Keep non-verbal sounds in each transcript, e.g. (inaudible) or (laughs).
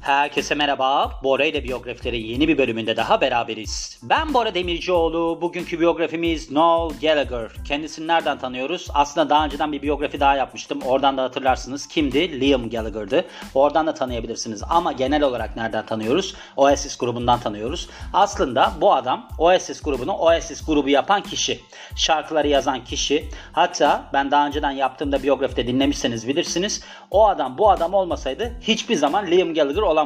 Herkese merhaba. Bora ile biyografilerin yeni bir bölümünde daha beraberiz. Ben Bora Demircioğlu. Bugünkü biyografimiz Noel Gallagher. Kendisini nereden tanıyoruz? Aslında daha önceden bir biyografi daha yapmıştım. Oradan da hatırlarsınız. Kimdi? Liam Gallagher'dı. Oradan da tanıyabilirsiniz. Ama genel olarak nereden tanıyoruz? Oasis grubundan tanıyoruz. Aslında bu adam Oasis grubunu Oasis grubu yapan kişi. Şarkıları yazan kişi. Hatta ben daha önceden yaptığımda biyografide dinlemişseniz bilirsiniz. O adam bu adam olmasaydı hiçbir zaman Liam Gallagher olamazdı.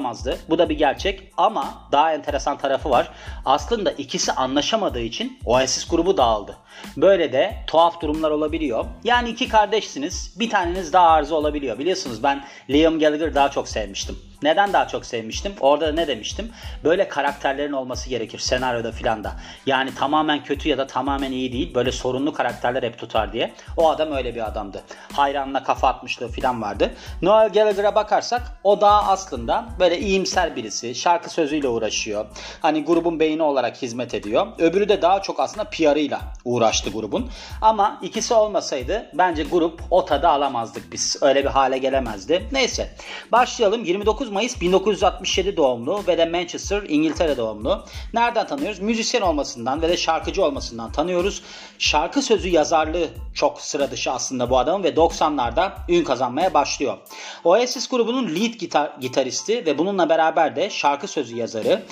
Bu da bir gerçek ama daha enteresan tarafı var. Aslında ikisi anlaşamadığı için Oasis grubu dağıldı. Böyle de tuhaf durumlar olabiliyor. Yani iki kardeşsiniz. Bir taneniz daha arıza olabiliyor. Biliyorsunuz ben Liam Gallagher daha çok sevmiştim. Neden daha çok sevmiştim? Orada ne demiştim? Böyle karakterlerin olması gerekir senaryoda filan da. Yani tamamen kötü ya da tamamen iyi değil. Böyle sorunlu karakterler hep tutar diye. O adam öyle bir adamdı. Hayranına kafa atmışlığı filan vardı. Noel Gallagher'a bakarsak o da aslında böyle iyimser birisi. Şarkı sözüyle uğraşıyor. Hani grubun beyni olarak hizmet ediyor. Öbürü de daha çok aslında PR'ıyla uğraştı grubun. Ama ikisi olmasaydı bence grup o tadı alamazdık biz. Öyle bir hale gelemezdi. Neyse. Başlayalım. 29 Mayıs 1967 doğumlu ve de Manchester, İngiltere doğumlu. Nereden tanıyoruz? Müzisyen olmasından ve de şarkıcı olmasından tanıyoruz. Şarkı sözü yazarlığı çok sıra dışı aslında bu adamın ve 90'larda ün kazanmaya başlıyor. Oasis grubunun lead gitar gitaristi ve bununla beraber de şarkı sözü yazarı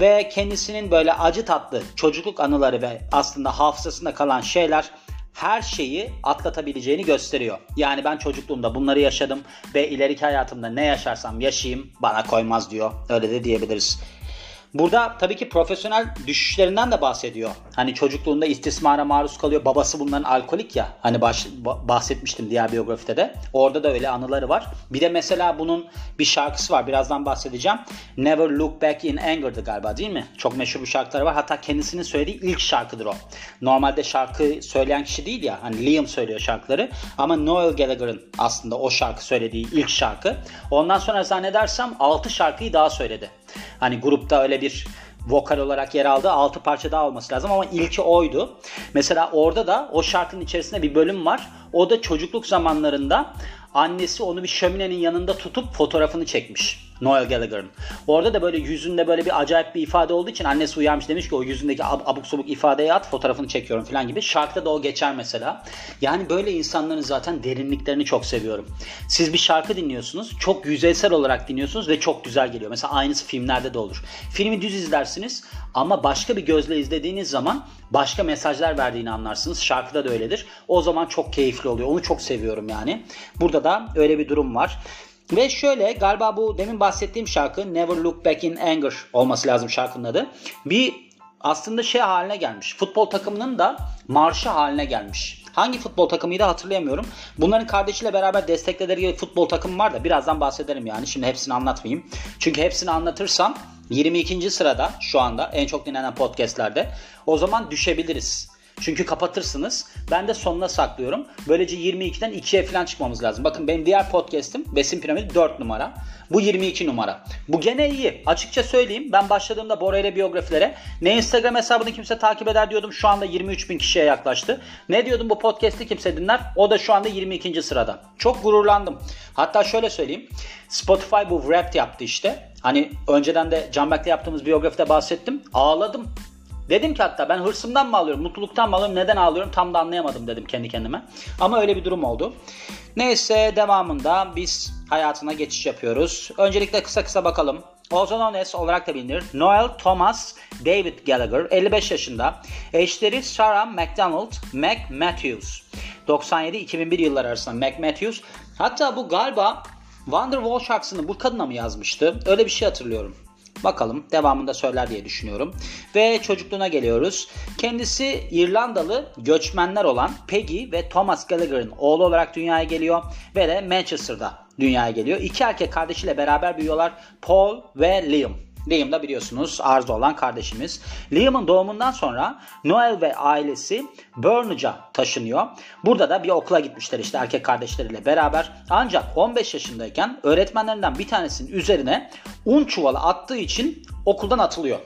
ve kendisinin böyle acı tatlı çocukluk anıları ve aslında hafızasında kalan şeyler her şeyi atlatabileceğini gösteriyor. Yani ben çocukluğumda bunları yaşadım ve ileriki hayatımda ne yaşarsam yaşayayım bana koymaz diyor. Öyle de diyebiliriz. Burada tabii ki profesyonel düşüşlerinden de bahsediyor. Hani çocukluğunda istismara maruz kalıyor. Babası bunların alkolik ya. Hani baş, bahsetmiştim diğer biyografide de. Orada da öyle anıları var. Bir de mesela bunun bir şarkısı var. Birazdan bahsedeceğim. Never Look Back in Anger'dı galiba değil mi? Çok meşhur bir şarkıları var. Hatta kendisinin söylediği ilk şarkıdır o. Normalde şarkı söyleyen kişi değil ya. Hani Liam söylüyor şarkıları. Ama Noel Gallagher'ın aslında o şarkı söylediği ilk şarkı. Ondan sonra zannedersem 6 şarkıyı daha söyledi. Hani grupta öyle bir vokal olarak yer aldı. 6 parça daha olması lazım ama ilki oydu. Mesela orada da o şarkının içerisinde bir bölüm var. O da çocukluk zamanlarında annesi onu bir şöminenin yanında tutup fotoğrafını çekmiş. Noel Gallagher'ın. Orada da böyle yüzünde böyle bir acayip bir ifade olduğu için annesi uyanmış demiş ki o yüzündeki ab- abuk subuk ifadeyi at fotoğrafını çekiyorum falan gibi. Şarkıda da o geçer mesela. Yani böyle insanların zaten derinliklerini çok seviyorum. Siz bir şarkı dinliyorsunuz. Çok yüzeysel olarak dinliyorsunuz ve çok güzel geliyor. Mesela aynısı filmlerde de olur. Filmi düz izlersiniz ama başka bir gözle izlediğiniz zaman başka mesajlar verdiğini anlarsınız. Şarkıda da öyledir. O zaman çok keyifli oluyor. Onu çok seviyorum yani. Burada da öyle bir durum var. Ve şöyle galiba bu demin bahsettiğim şarkı Never Look Back in Anger olması lazım şarkının adı. Bir aslında şey haline gelmiş. Futbol takımının da marşı haline gelmiş. Hangi futbol takımıydı hatırlayamıyorum. Bunların kardeşiyle beraber destekledikleri futbol takımı var da birazdan bahsederim yani. Şimdi hepsini anlatmayayım. Çünkü hepsini anlatırsam 22. sırada şu anda en çok dinlenen podcastlerde o zaman düşebiliriz. Çünkü kapatırsınız. Ben de sonuna saklıyorum. Böylece 22'den 2'ye falan çıkmamız lazım. Bakın benim diğer podcast'im Besin Piramidi 4 numara. Bu 22 numara. Bu gene iyi. Açıkça söyleyeyim. Ben başladığımda Bora ile biyografilere ne Instagram hesabını kimse takip eder diyordum. Şu anda 23 bin kişiye yaklaştı. Ne diyordum bu podcast'i kimse dinler. O da şu anda 22. sırada. Çok gururlandım. Hatta şöyle söyleyeyim. Spotify bu Wrapped yaptı işte. Hani önceden de Canberk'le yaptığımız biyografide bahsettim. Ağladım. Dedim ki hatta ben hırsımdan mı alıyorum, mutluluktan mı alıyorum, neden ağlıyorum tam da anlayamadım dedim kendi kendime. Ama öyle bir durum oldu. Neyse devamında biz hayatına geçiş yapıyoruz. Öncelikle kısa kısa bakalım. Also known as olarak da bilinir. Noel Thomas David Gallagher 55 yaşında. Eşleri Sarah McDonald, Mac Matthews. 97-2001 yılları arasında Mac Matthews. Hatta bu galiba Wonderwall şarkısını bu kadına mı yazmıştı? Öyle bir şey hatırlıyorum. Bakalım devamında söyler diye düşünüyorum. Ve çocukluğuna geliyoruz. Kendisi İrlandalı göçmenler olan Peggy ve Thomas Gallagher'ın oğlu olarak dünyaya geliyor. Ve de Manchester'da dünyaya geliyor. İki erkek kardeşiyle beraber büyüyorlar. Paul ve Liam. Liam da biliyorsunuz arzu olan kardeşimiz. Liam'ın doğumundan sonra Noel ve ailesi Burnage taşınıyor. Burada da bir okula gitmişler işte erkek kardeşleriyle beraber. Ancak 15 yaşındayken öğretmenlerinden bir tanesinin üzerine un çuvalı attığı için okuldan atılıyor.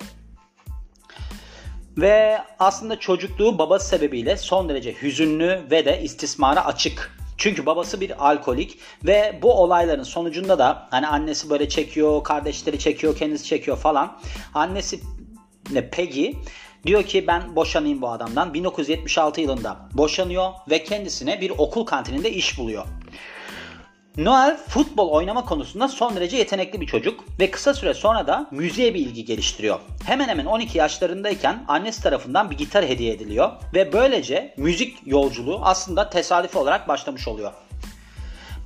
Ve aslında çocukluğu babası sebebiyle son derece hüzünlü ve de istismara açık Çünkü babası bir alkolik ve bu olayların sonucunda da hani annesi böyle çekiyor, kardeşleri çekiyor, kendisi çekiyor falan. Annesi ne Peggy diyor ki ben boşanayım bu adamdan. 1976 yılında boşanıyor ve kendisine bir okul kantininde iş buluyor. Noel futbol oynama konusunda son derece yetenekli bir çocuk ve kısa süre sonra da müziğe bir ilgi geliştiriyor. Hemen hemen 12 yaşlarındayken annesi tarafından bir gitar hediye ediliyor ve böylece müzik yolculuğu aslında tesadüfi olarak başlamış oluyor.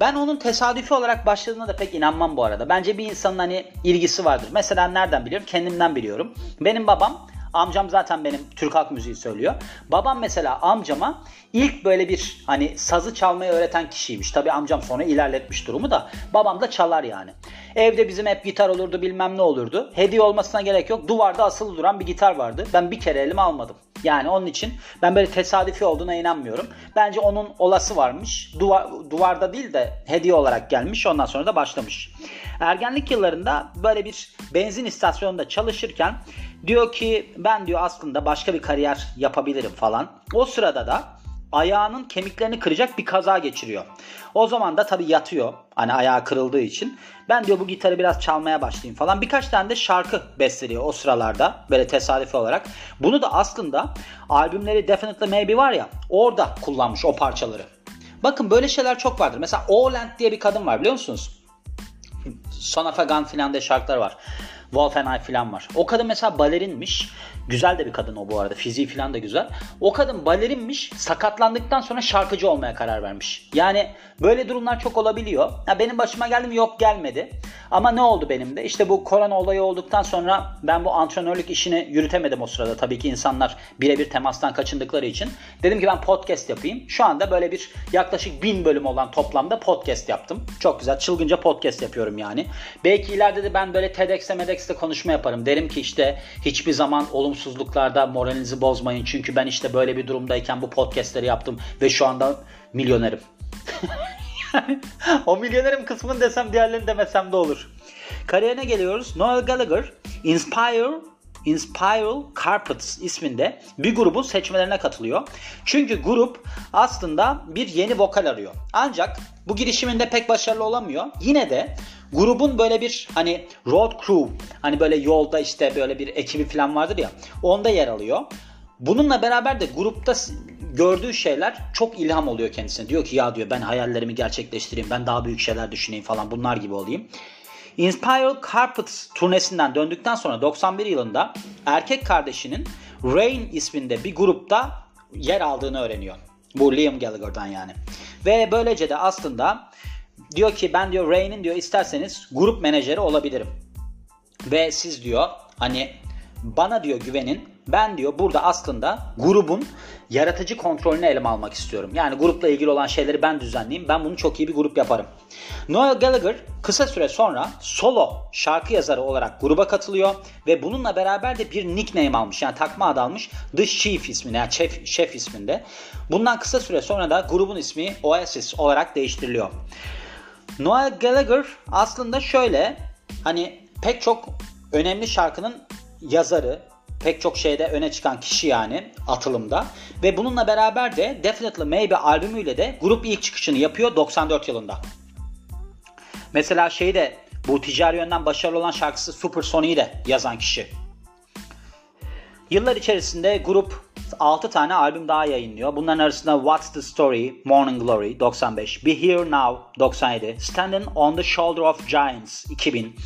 Ben onun tesadüfi olarak başladığına da pek inanmam bu arada. Bence bir insanın hani ilgisi vardır. Mesela nereden biliyorum? Kendimden biliyorum. Benim babam Amcam zaten benim Türk halk müziği söylüyor. Babam mesela amcama ilk böyle bir hani sazı çalmayı öğreten kişiymiş. Tabii amcam sonra ilerletmiş durumu da babam da çalar yani. Evde bizim hep gitar olurdu bilmem ne olurdu. Hediye olmasına gerek yok. Duvarda asılı duran bir gitar vardı. Ben bir kere elime almadım. Yani onun için ben böyle tesadüfi olduğuna inanmıyorum. Bence onun olası varmış. Duvar, duvarda değil de hediye olarak gelmiş. Ondan sonra da başlamış. Ergenlik yıllarında böyle bir benzin istasyonunda çalışırken diyor ki ben diyor aslında başka bir kariyer yapabilirim falan. O sırada da ayağının kemiklerini kıracak bir kaza geçiriyor. O zaman da tabii yatıyor. Hani ayağı kırıldığı için. Ben diyor bu gitarı biraz çalmaya başlayayım falan. Birkaç tane de şarkı besteliyor o sıralarda. Böyle tesadüfi olarak. Bunu da aslında albümleri Definitely Maybe var ya orada kullanmış o parçaları. Bakın böyle şeyler çok vardır. Mesela Oland diye bir kadın var biliyor musunuz? Son of a Gun filan diye şarkılar var. Wolf and I filan var. O kadın mesela balerinmiş. Güzel de bir kadın o bu arada. Fiziği falan da güzel. O kadın balerinmiş. Sakatlandıktan sonra şarkıcı olmaya karar vermiş. Yani böyle durumlar çok olabiliyor. Ya benim başıma geldi mi? Yok gelmedi. Ama ne oldu benim de? İşte bu korona olayı olduktan sonra ben bu antrenörlük işini yürütemedim o sırada. Tabii ki insanlar birebir temastan kaçındıkları için. Dedim ki ben podcast yapayım. Şu anda böyle bir yaklaşık bin bölüm olan toplamda podcast yaptım. Çok güzel. Çılgınca podcast yapıyorum yani. Belki ileride de ben böyle TEDx'te MEDX'te konuşma yaparım. Derim ki işte hiçbir zaman olumsuzluklarda moralinizi bozmayın. Çünkü ben işte böyle bir durumdayken bu podcastleri yaptım ve şu anda milyonerim. (laughs) o milyonerim kısmını desem diğerlerini demesem de olur. Kariyerine geliyoruz. Noel Gallagher Inspire Inspiral Carpets isminde bir grubun seçmelerine katılıyor. Çünkü grup aslında bir yeni vokal arıyor. Ancak bu girişiminde pek başarılı olamıyor. Yine de grubun böyle bir hani road crew hani böyle yolda işte böyle bir ekibi falan vardır ya onda yer alıyor. Bununla beraber de grupta gördüğü şeyler çok ilham oluyor kendisine. Diyor ki ya diyor ben hayallerimi gerçekleştireyim, ben daha büyük şeyler düşüneyim falan bunlar gibi olayım. Inspiral Carpets turnesinden döndükten sonra 91 yılında erkek kardeşinin Rain isminde bir grupta yer aldığını öğreniyor. Bu Liam Gallagher'dan yani. Ve böylece de aslında diyor ki ben diyor Rain'in diyor isterseniz grup menajeri olabilirim. Ve siz diyor hani bana diyor güvenin ben diyor burada aslında grubun yaratıcı kontrolünü elime almak istiyorum. Yani grupla ilgili olan şeyleri ben düzenleyeyim. Ben bunu çok iyi bir grup yaparım. Noel Gallagher kısa süre sonra solo şarkı yazarı olarak gruba katılıyor ve bununla beraber de bir nickname almış. Yani takma ad almış. The Chief isminde yani Chef, Chef isminde. Bundan kısa süre sonra da grubun ismi Oasis olarak değiştiriliyor. Noel Gallagher aslında şöyle hani pek çok önemli şarkının yazarı, pek çok şeyde öne çıkan kişi yani atılımda. Ve bununla beraber de Definitely Maybe albümüyle de grup ilk çıkışını yapıyor 94 yılında. Mesela şeyi de bu ticari yönden başarılı olan şarkısı Super Sonic'i de yazan kişi. Yıllar içerisinde grup 6 tane albüm daha yayınlıyor. Bunların arasında What's the Story, Morning Glory 95, Be Here Now 97, Standing on the Shoulder of Giants 2000,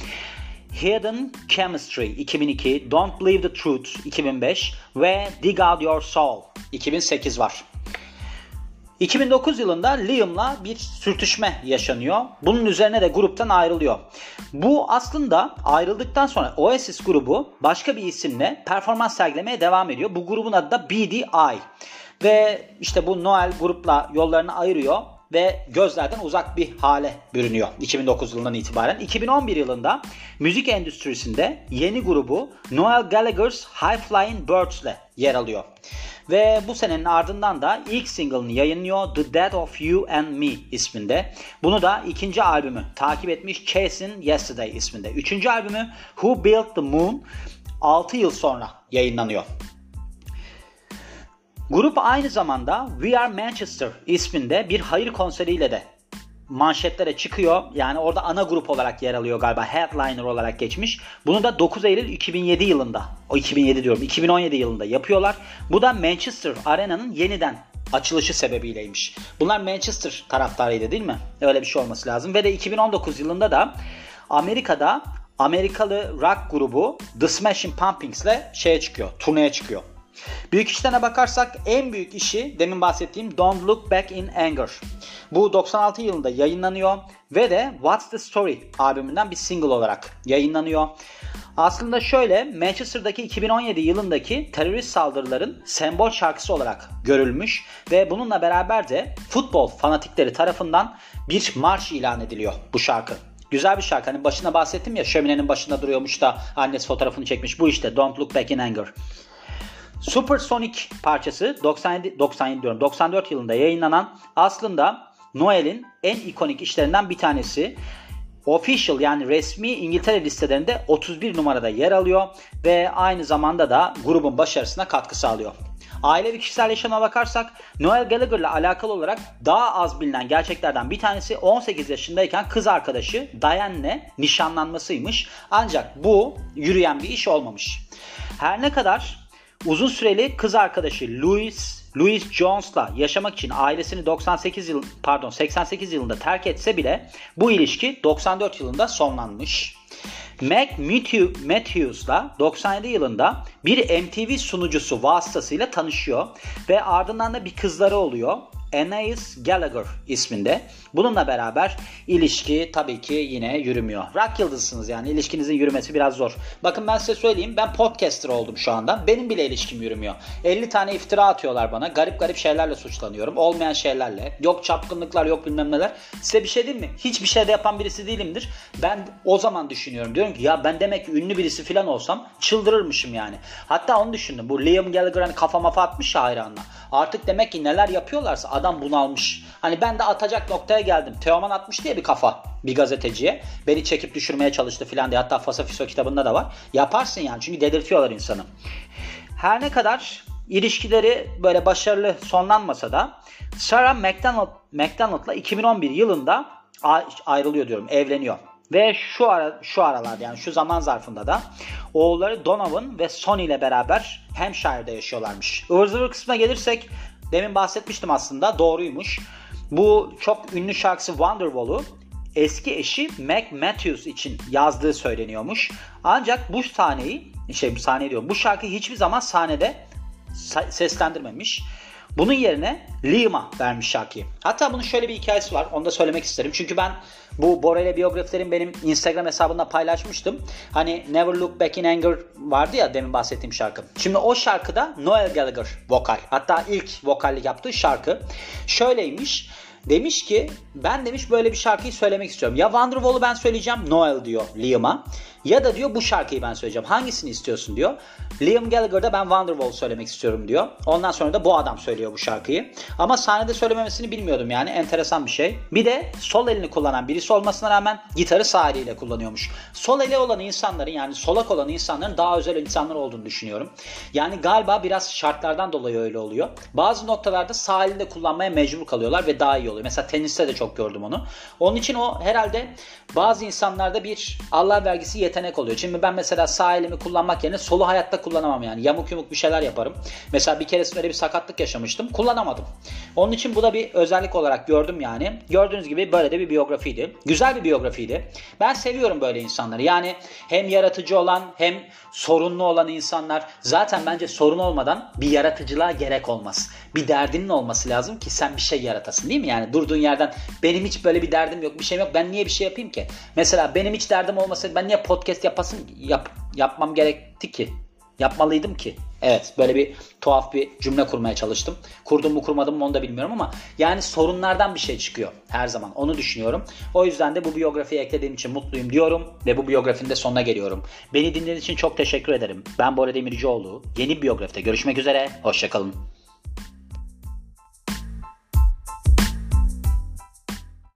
Hidden Chemistry 2002, Don't Believe the Truth 2005 ve Dig Out Your Soul 2008 var. 2009 yılında Liam'la bir sürtüşme yaşanıyor. Bunun üzerine de gruptan ayrılıyor. Bu aslında ayrıldıktan sonra Oasis grubu başka bir isimle performans sergilemeye devam ediyor. Bu grubun adı da BDI. Ve işte bu Noel grupla yollarını ayırıyor ve gözlerden uzak bir hale bürünüyor 2009 yılından itibaren. 2011 yılında müzik endüstrisinde yeni grubu Noel Gallagher's High Flying Birds ile yer alıyor. Ve bu senenin ardından da ilk single'ını yayınlıyor The Death of You and Me isminde. Bunu da ikinci albümü takip etmiş Chasing Yesterday isminde. Üçüncü albümü Who Built the Moon 6 yıl sonra yayınlanıyor. Grup aynı zamanda We Are Manchester isminde bir hayır konseriyle de manşetlere çıkıyor. Yani orada ana grup olarak yer alıyor galiba. Headliner olarak geçmiş. Bunu da 9 Eylül 2007 yılında, o 2007 diyorum, 2017 yılında yapıyorlar. Bu da Manchester Arena'nın yeniden açılışı sebebiyleymiş. Bunlar Manchester taraftarıydı değil mi? Öyle bir şey olması lazım. Ve de 2019 yılında da Amerika'da Amerikalı rock grubu The Smashing Pumpkins ile şeye çıkıyor, turneye çıkıyor. Büyük işlerine bakarsak en büyük işi demin bahsettiğim Don't Look Back in Anger. Bu 96 yılında yayınlanıyor ve de What's the Story albümünden bir single olarak yayınlanıyor. Aslında şöyle Manchester'daki 2017 yılındaki terörist saldırıların sembol şarkısı olarak görülmüş ve bununla beraber de futbol fanatikleri tarafından bir marş ilan ediliyor bu şarkı. Güzel bir şarkı. Hani başına bahsettim ya şöminenin başında duruyormuş da annesi fotoğrafını çekmiş. Bu işte Don't Look Back in Anger. Supersonic parçası 97, 97 diyorum 94 yılında yayınlanan aslında Noel'in en ikonik işlerinden bir tanesi. Official yani resmi İngiltere listelerinde 31 numarada yer alıyor ve aynı zamanda da grubun başarısına katkı sağlıyor. Aile ve kişisel yaşama bakarsak Noel Gallagher ile alakalı olarak daha az bilinen gerçeklerden bir tanesi 18 yaşındayken kız arkadaşı Diane'le nişanlanmasıymış. Ancak bu yürüyen bir iş olmamış. Her ne kadar uzun süreli kız arkadaşı Louis Louis Jones'la yaşamak için ailesini 98 yıl pardon 88 yılında terk etse bile bu ilişki 94 yılında sonlanmış. Mac Matthews'la 97 yılında bir MTV sunucusu vasıtasıyla tanışıyor ve ardından da bir kızları oluyor. Anais Gallagher isminde. Bununla beraber ilişki tabii ki yine yürümüyor. Rock yıldızsınız yani ilişkinizin yürümesi biraz zor. Bakın ben size söyleyeyim ben podcaster oldum şu anda. Benim bile ilişkim yürümüyor. 50 tane iftira atıyorlar bana. Garip garip şeylerle suçlanıyorum. Olmayan şeylerle. Yok çapkınlıklar yok bilmem neler. Size bir şey diyeyim mi? Hiçbir şeyde yapan birisi değilimdir. Ben o zaman düşünüyorum. Diyorum ki ya ben demek ki ünlü birisi falan olsam çıldırırmışım yani. Hatta onu düşündüm. Bu Liam Gallagher hani kafa atmış ya hayranla. Artık demek ki neler yapıyorlarsa adam bunalmış. Hani ben de atacak noktaya geldim. Teoman atmış diye bir kafa bir gazeteciye. Beni çekip düşürmeye çalıştı filan diye. Hatta Fasafiso kitabında da var. Yaparsın yani çünkü delirtiyorlar insanı. Her ne kadar ilişkileri böyle başarılı sonlanmasa da Sarah McDonald, McDonald'la 2011 yılında ayrılıyor diyorum, evleniyor. Ve şu ara şu aralarda yani şu zaman zarfında da oğulları Donovan ve Sonny ile beraber Hampshire'da yaşıyorlarmış. Ivır kısmına gelirsek demin bahsetmiştim aslında doğruymuş. Bu çok ünlü şarkısı Wonderwall'u eski eşi Mac Matthews için yazdığı söyleniyormuş. Ancak bu sahneyi, şey sahne diyorum, bu şarkıyı hiçbir zaman sahnede seslendirmemiş. Bunun yerine Liam'a vermiş şarkıyı. Hatta bunun şöyle bir hikayesi var. Onu da söylemek isterim. Çünkü ben bu Borel'e biyografilerin benim Instagram hesabında paylaşmıştım. Hani Never Look Back in Anger vardı ya demin bahsettiğim şarkı. Şimdi o şarkıda Noel Gallagher vokal. Hatta ilk vokallik yaptığı şarkı. Şöyleymiş. Demiş ki ben demiş böyle bir şarkıyı söylemek istiyorum. Ya Wonderwall'u ben söyleyeceğim Noel diyor Liam'a. Ya da diyor bu şarkıyı ben söyleyeceğim. Hangisini istiyorsun diyor. Liam Gallagher'da ben Wonderwall söylemek istiyorum diyor. Ondan sonra da bu adam söylüyor bu şarkıyı. Ama sahnede söylememesini bilmiyordum yani. Enteresan bir şey. Bir de sol elini kullanan birisi olmasına rağmen gitarı sağ eliyle kullanıyormuş. Sol eli olan insanların yani solak olan insanların daha özel insanlar olduğunu düşünüyorum. Yani galiba biraz şartlardan dolayı öyle oluyor. Bazı noktalarda sağ elinde kullanmaya mecbur kalıyorlar ve daha iyi oluyor. Mesela teniste de çok gördüm onu. Onun için o herhalde bazı insanlarda bir Allah vergisi yetenek oluyor. Şimdi ben mesela sağ elimi kullanmak yerine solu hayatta kullanamam yani. Yamuk yumuk bir şeyler yaparım. Mesela bir keresinde bir sakatlık yaşamıştım. Kullanamadım. Onun için bu da bir özellik olarak gördüm yani. Gördüğünüz gibi böyle de bir biyografiydi. Güzel bir biyografiydi. Ben seviyorum böyle insanları. Yani hem yaratıcı olan hem sorunlu olan insanlar. Zaten bence sorun olmadan bir yaratıcılığa gerek olmaz. Bir derdinin olması lazım ki sen bir şey yaratasın değil mi? Yani durduğun yerden benim hiç böyle bir derdim yok bir şeyim yok ben niye bir şey yapayım ki? Mesela benim hiç derdim olmasaydı ben niye podcast yapasın yap, yapmam gerekti ki? Yapmalıydım ki. Evet böyle bir tuhaf bir cümle kurmaya çalıştım. Kurdum mu kurmadım mı onu da bilmiyorum ama yani sorunlardan bir şey çıkıyor her zaman onu düşünüyorum. O yüzden de bu biyografiyi eklediğim için mutluyum diyorum ve bu biyografinin de sonuna geliyorum. Beni dinlediğiniz için çok teşekkür ederim. Ben Bora Demircioğlu. Yeni biyografide görüşmek üzere. Hoşçakalın.